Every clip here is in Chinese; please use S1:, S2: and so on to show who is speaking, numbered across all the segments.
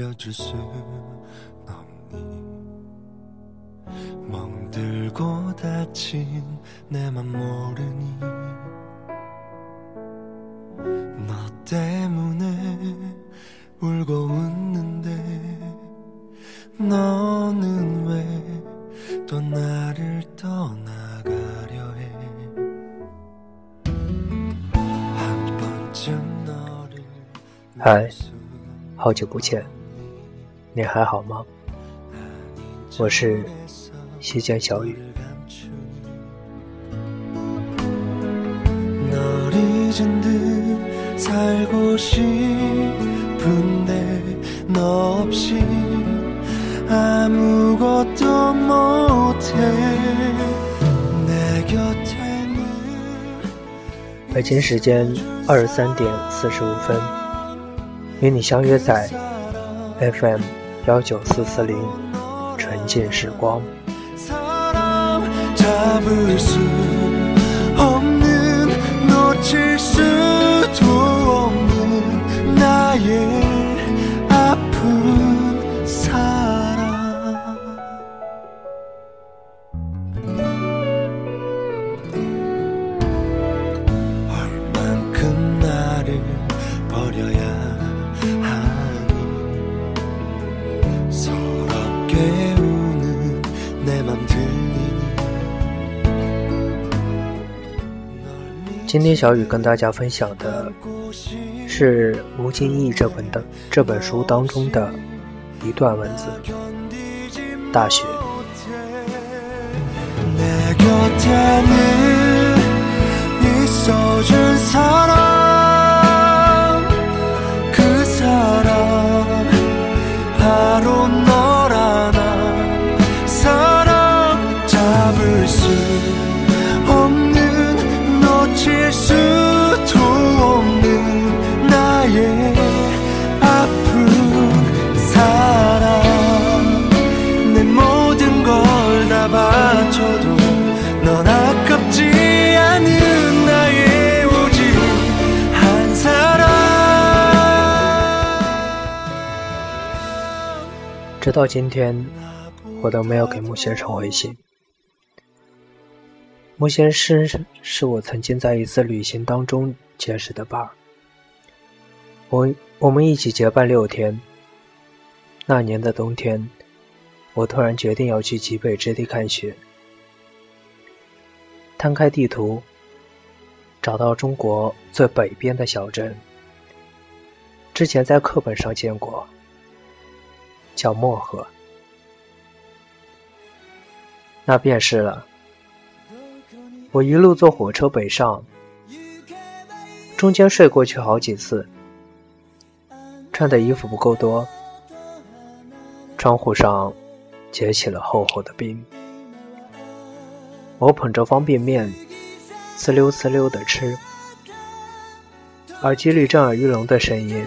S1: 기다려줄 수 없니 멍들고 다친 내 맘 모르니 너 때문에 울고 웃는데 너는 왜 또 나를 떠나가려 해 한 번쯤 너를
S2: 嗨，好久不见， 你还好吗？我是西江小雨。北京时间二十三点四十五分，与你相约在 FM 幺九四四零纯净时光。今天小雨跟大家分享的是吴敬义这本的这本书当中的一段文字。大学，直到今天，我都没有给穆先生回信。穆先生是我曾经在一次旅行当中结识的伴儿。我我们一起结伴六天。那年的冬天，我突然决定要去极北之地看雪。摊开地图，找到中国最北边的小镇。之前在课本上见过。叫漠河，那便是了。我一路坐火车北上，中间睡过去好几次，穿的衣服不够多，窗户上结起了厚厚的冰。我捧着方便面，呲溜呲溜的吃，耳机里震耳欲聋的声音。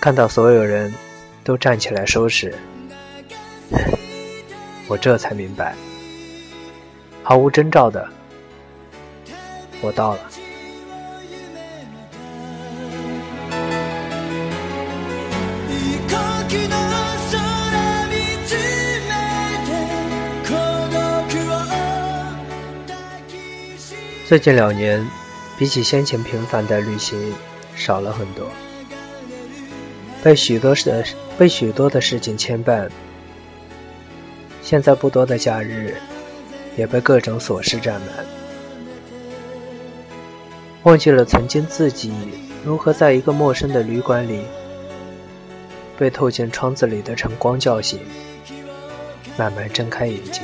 S2: 看到所有人都站起来收拾，我这才明白，毫无征兆的，我到了。最近两年，比起先前频繁的旅行，少了很多。被许多的被许多的事情牵绊，现在不多的假日也被各种琐事占满，忘记了曾经自己如何在一个陌生的旅馆里，被透进窗子里的晨光叫醒，慢慢睁开眼睛。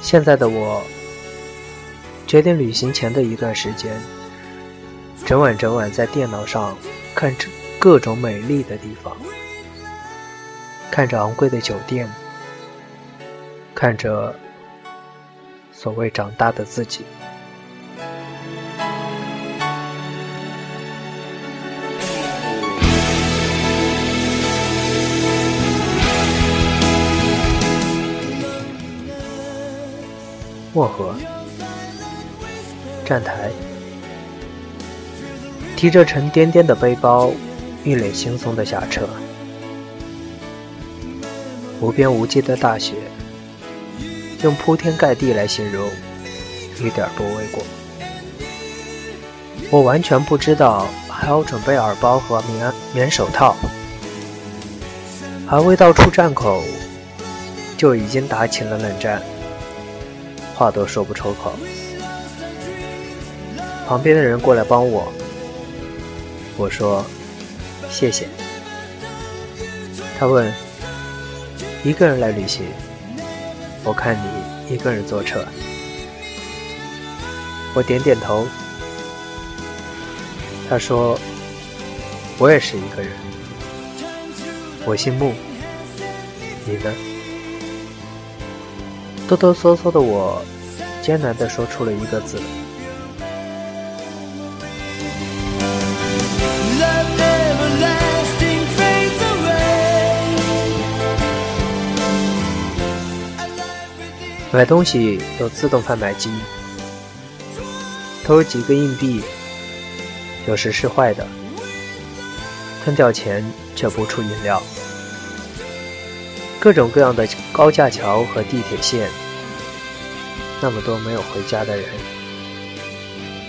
S2: 现在的我，决定旅行前的一段时间。整晚整晚在电脑上看着各种美丽的地方，看着昂贵的酒店，看着所谓长大的自己。漠河站台。提着沉甸甸的背包，一脸轻松的下车。无边无际的大雪，用铺天盖地来形容，一点不为过。我完全不知道还要准备耳包和棉棉手套，还未到出站口，就已经打起了冷战，话都说不出口。旁边的人过来帮我，我说谢谢。他问一个人来旅行，我看你一个人坐车，我点点头。他说：“我也是一个人，我姓穆，你呢？”哆哆嗦嗦的我，艰难地说出了一个字。买东西有自动贩卖机，投几个硬币。有时是坏的，吞掉钱却不出饮料。各种各样的高架桥和地铁线，那么多没有回家的人，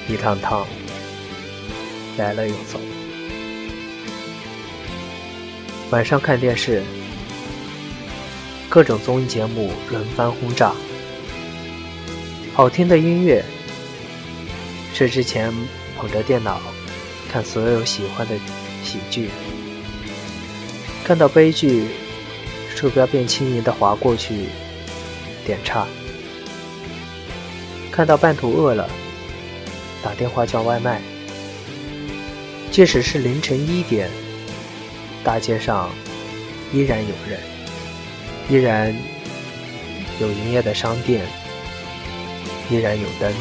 S2: 一趟趟来了又走。晚上看电视，各种综艺节目轮番轰炸，好听的音乐，睡之前捧着电脑。看所有喜欢的喜剧，看到悲剧，鼠标便轻盈地划过去，点叉。看到半途饿了，打电话叫外卖。即使是凌晨一点，大街上依然有人，依然有营业的商店，依然有灯。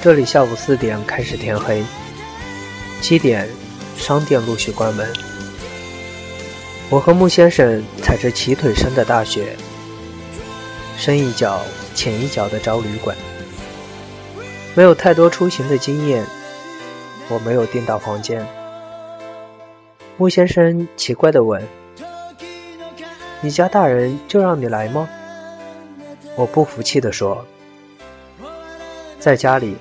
S2: 这里下午四点开始天黑，七点商店陆续关门。我和穆先生踩着齐腿深的大雪，深一脚浅一脚的找旅馆。没有太多出行的经验，我没有订到房间。穆先生奇怪地问：“你家大人就让你来吗？”我不服气地说：“在家里。”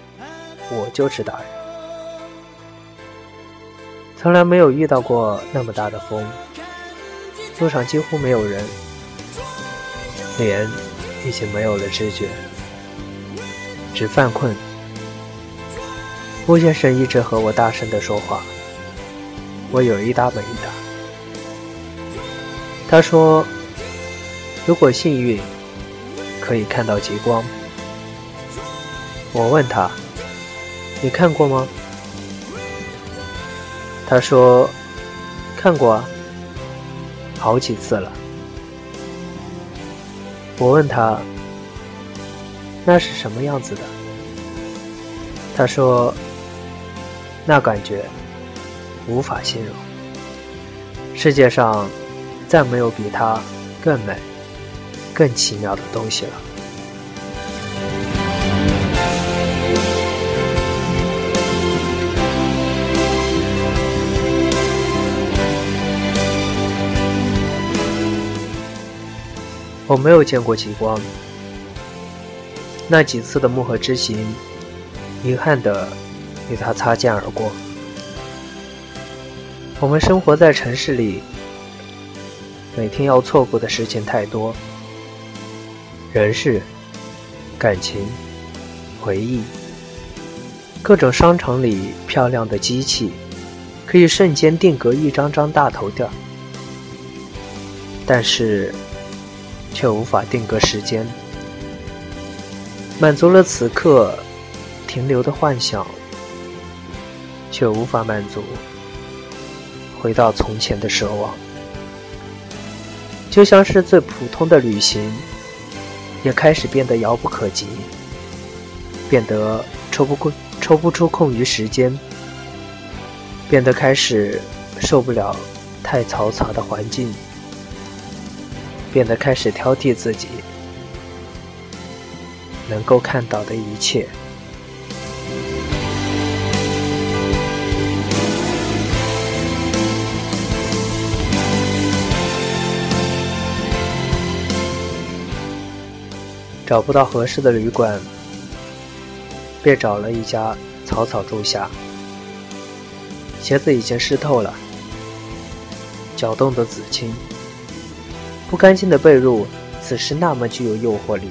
S2: 我就是大人，从来没有遇到过那么大的风，路上几乎没有人，脸已经没有了知觉，只犯困。吴先生一直和我大声的说话，我有一搭没一搭。他说：“如果幸运，可以看到极光。”我问他。你看过吗？他说看过啊，好几次了。我问他那是什么样子的？他说那感觉无法形容。世界上再没有比它更美、更奇妙的东西了。我没有见过极光，那几次的漠河之行，遗憾的与它擦肩而过。我们生活在城市里，每天要错过的事情太多，人事、感情、回忆，各种商场里漂亮的机器，可以瞬间定格一张张大头照，但是。却无法定格时间，满足了此刻停留的幻想，却无法满足回到从前的奢望。就像是最普通的旅行，也开始变得遥不可及，变得抽不过、抽不出空余时间，变得开始受不了太嘈杂的环境，变得开始挑剔自己能够看到的一切。找不到合适的旅馆，便找了一家草草住下。鞋子已经湿透了，脚冻得紫青。不干净的被褥，此时那么具有诱惑力，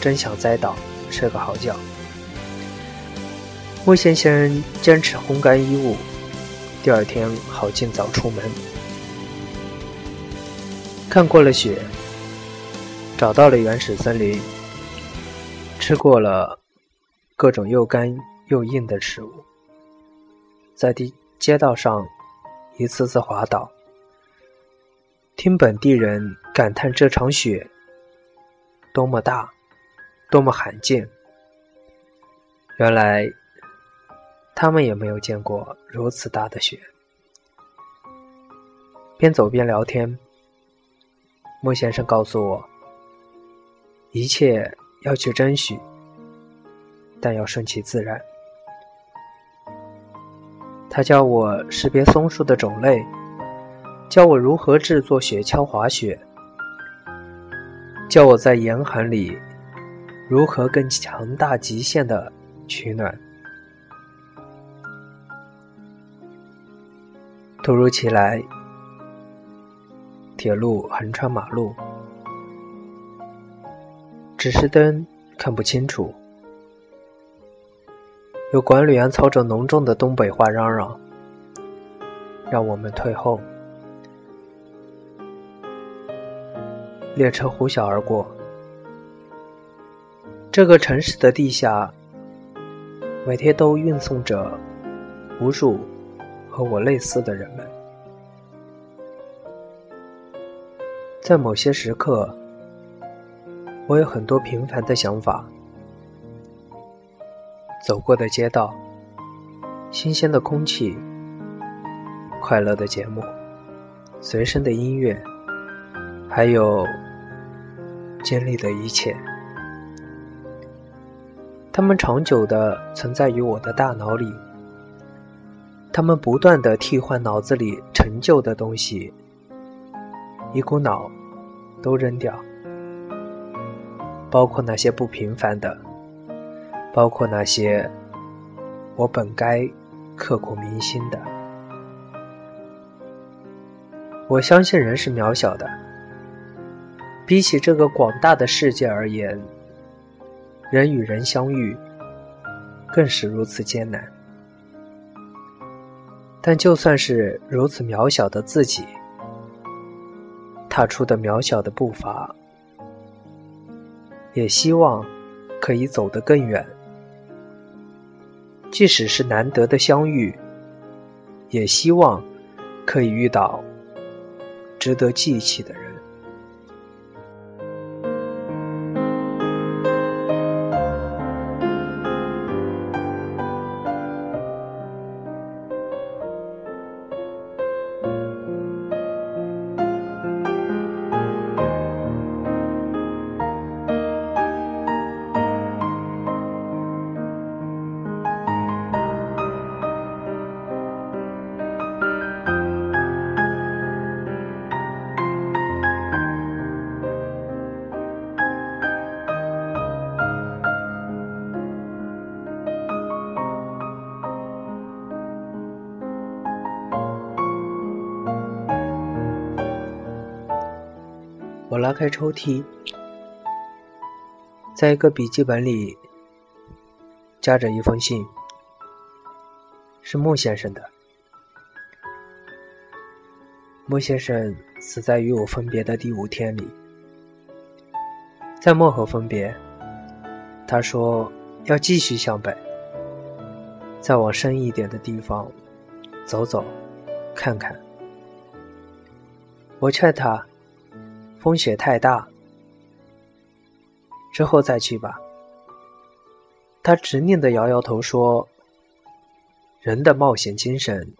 S2: 真想栽倒睡个好觉。穆先生坚持烘干衣物，第二天好尽早出门。看过了雪。找到了原始森林，吃过了各种又干又硬的食物，在地街道上一次次滑倒，听本地人感叹这场雪多么大，多么罕见。原来他们也没有见过如此大的雪。边走边聊天，莫先生告诉我。一切要去争取，但要顺其自然。他教我识别松树的种类，教我如何制作雪橇滑雪，教我在严寒里如何更强大极限的取暖。突如其来，铁路横穿马路。指示灯看不清楚，有管理员操着浓重的东北话嚷嚷：“让我们退后。”列车呼啸而过，这个城市的地下每天都运送着无数和我类似的人们，在某些时刻。我有很多平凡的想法，走过的街道，新鲜的空气，快乐的节目，随身的音乐，还有经历的一切，它们长久的存在于我的大脑里，它们不断的替换脑子里陈旧的东西，一股脑都扔掉。包括那些不平凡的，包括那些我本该刻骨铭心的。我相信人是渺小的，比起这个广大的世界而言，人与人相遇更是如此艰难。但就算是如此渺小的自己，踏出的渺小的步伐。也希望可以走得更远，即使是难得的相遇，也希望可以遇到值得记起的人。拉开抽屉，在一个笔记本里夹着一封信，是莫先生的。莫先生死在与我分别的第五天里，在漠河分别。他说要继续向北，再往深一点的地方走走，看看。我劝他。风雪太大，之后再去吧。他执念的摇摇头说：“人的冒险精神，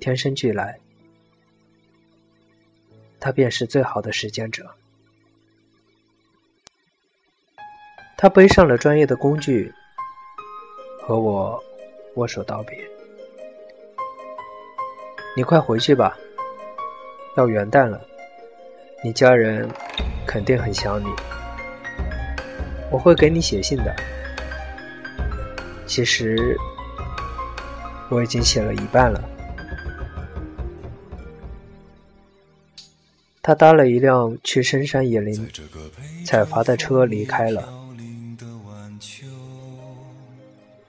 S2: 天生俱来，他便是最好的实践者。”他背上了专业的工具，和我握手道别。你快回去吧，要元旦了，你家人肯定很想你。我会给你写信的。其实我已经写了一半了。他搭了一辆去深山野林采伐的车离开了。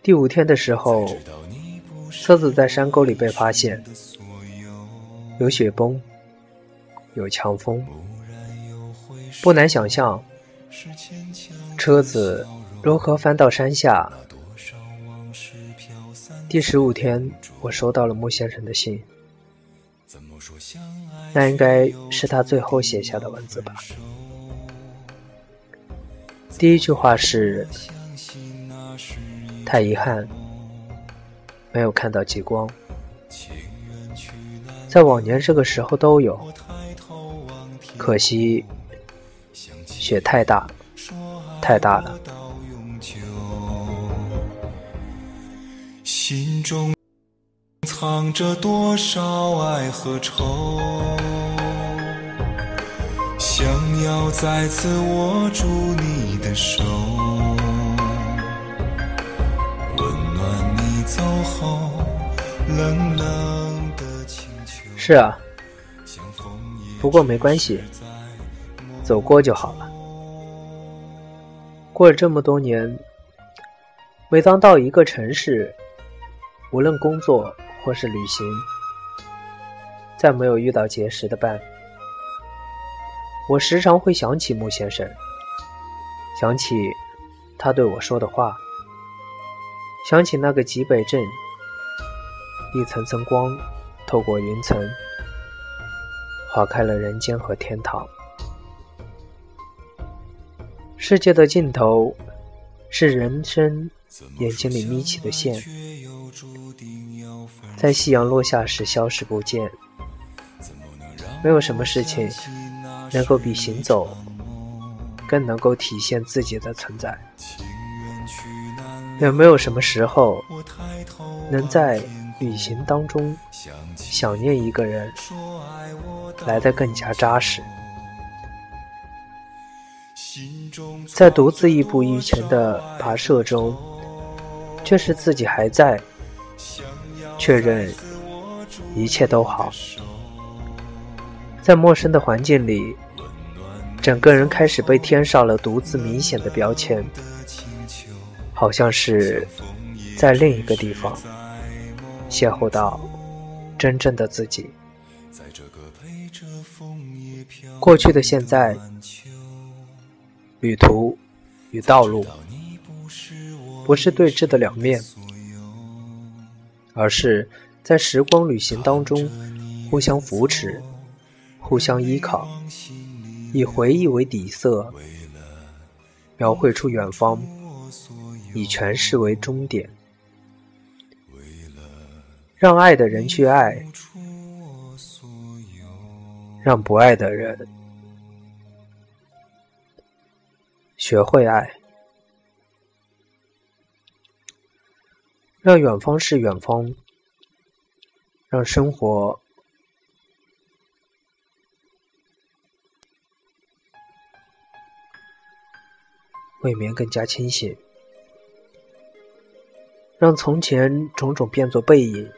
S2: 第五天的时候，车子在山沟里被发现。有雪崩，有强风，不难想象，车子如何翻到山下。第十五天，我收到了穆先生的信，那应该是他最后写下的文字吧。第一句话是：太遗憾，没有看到极光。在往年这个时候都有，可惜雪太大，太大了。心中藏着多少爱和愁，想要再次握住你的手，温暖你走后冷冷。是啊，不过没关系，走过就好了。过了这么多年，每当到一个城市，无论工作或是旅行，再没有遇到结识的伴，我时常会想起穆先生，想起他对我说的话，想起那个极北镇，一层层光。透过云层，划开了人间和天堂。世界的尽头，是人生眼睛里眯起的线，在夕阳落下时消失不见。没有什么事情能够比行走更能够体现自己的存在，有没有什么时候能在。旅行当中，想念一个人来得更加扎实。在独自一步一前的跋涉中，却是自己还在，确认一切都好。在陌生的环境里，整个人开始被添上了独自明显的标签，好像是在另一个地方。邂逅到真正的自己。过去的现在，旅途与道路，不是对峙的两面，而是在时光旅行当中互相扶持、互相依靠，以回忆为底色，描绘出远方，以诠释为终点。让爱的人去爱，让不爱的人学会爱。让远方是远方，让生活未免更加清醒，让从前种种变作背影。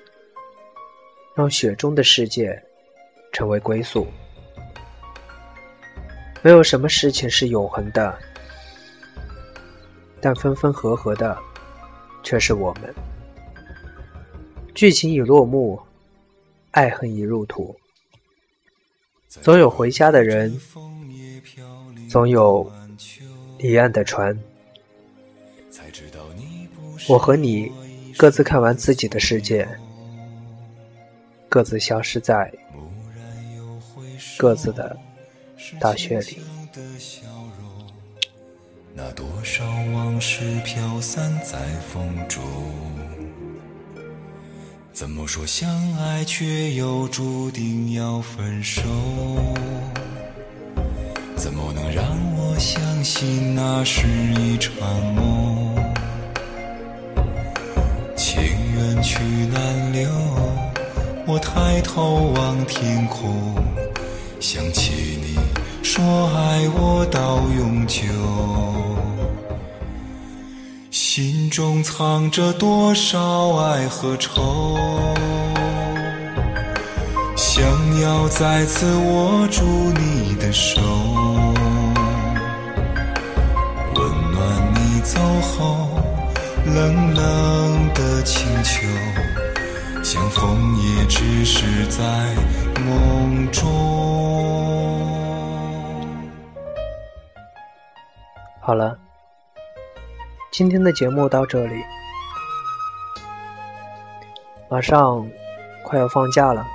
S2: 让雪中的世界成为归宿。没有什么事情是永恒的，但分分合合的却是我们。剧情已落幕，爱恨已入土。总有回家的人，总有离岸的船。我和你各自看完自己的世界。各自消失在各自的大学里。
S3: 那多少往事飘散在风中，怎么说相爱却又注定要分手？怎么能让我相信那是一场梦？去难留，我抬头望天空，想起你说爱我到永久，心中藏着多少爱和愁。想要再次握住你的手，温暖你走后冷冷的清秋，相逢也只是在梦中。
S2: 好了，今天的节目到这里，马上快要放假了。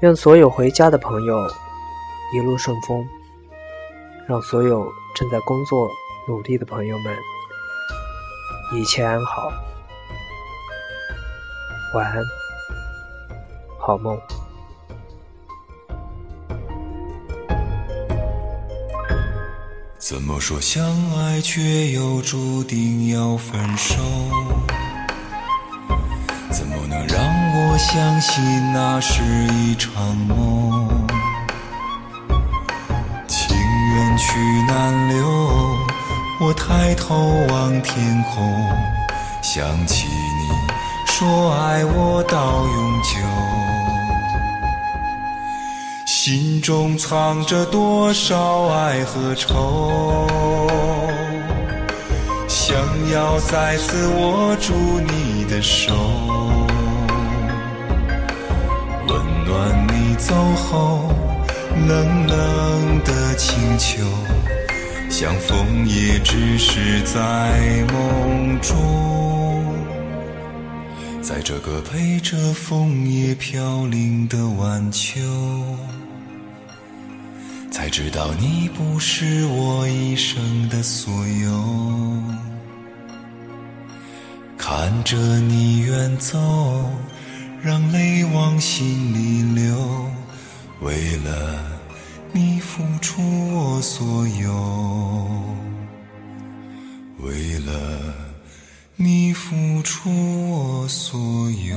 S2: 愿所有回家的朋友一路顺风，让所有正在工作努力的朋友们一切安好，晚安，好梦。
S3: 怎么说相爱，却又注定要分手？怎么能让我相信那是一场梦？情缘去难留，我抬头望天空，想起你说爱我到永久，心中藏着多少爱和愁？想要再次握住你的手，温暖你走后冷冷的清秋，相逢也只是在梦中，在这个陪着枫叶飘零的晚秋。才知道你不是我一生的所有。看着你远走，让泪往心里流。为了你付出我所有，为了你付出我所有。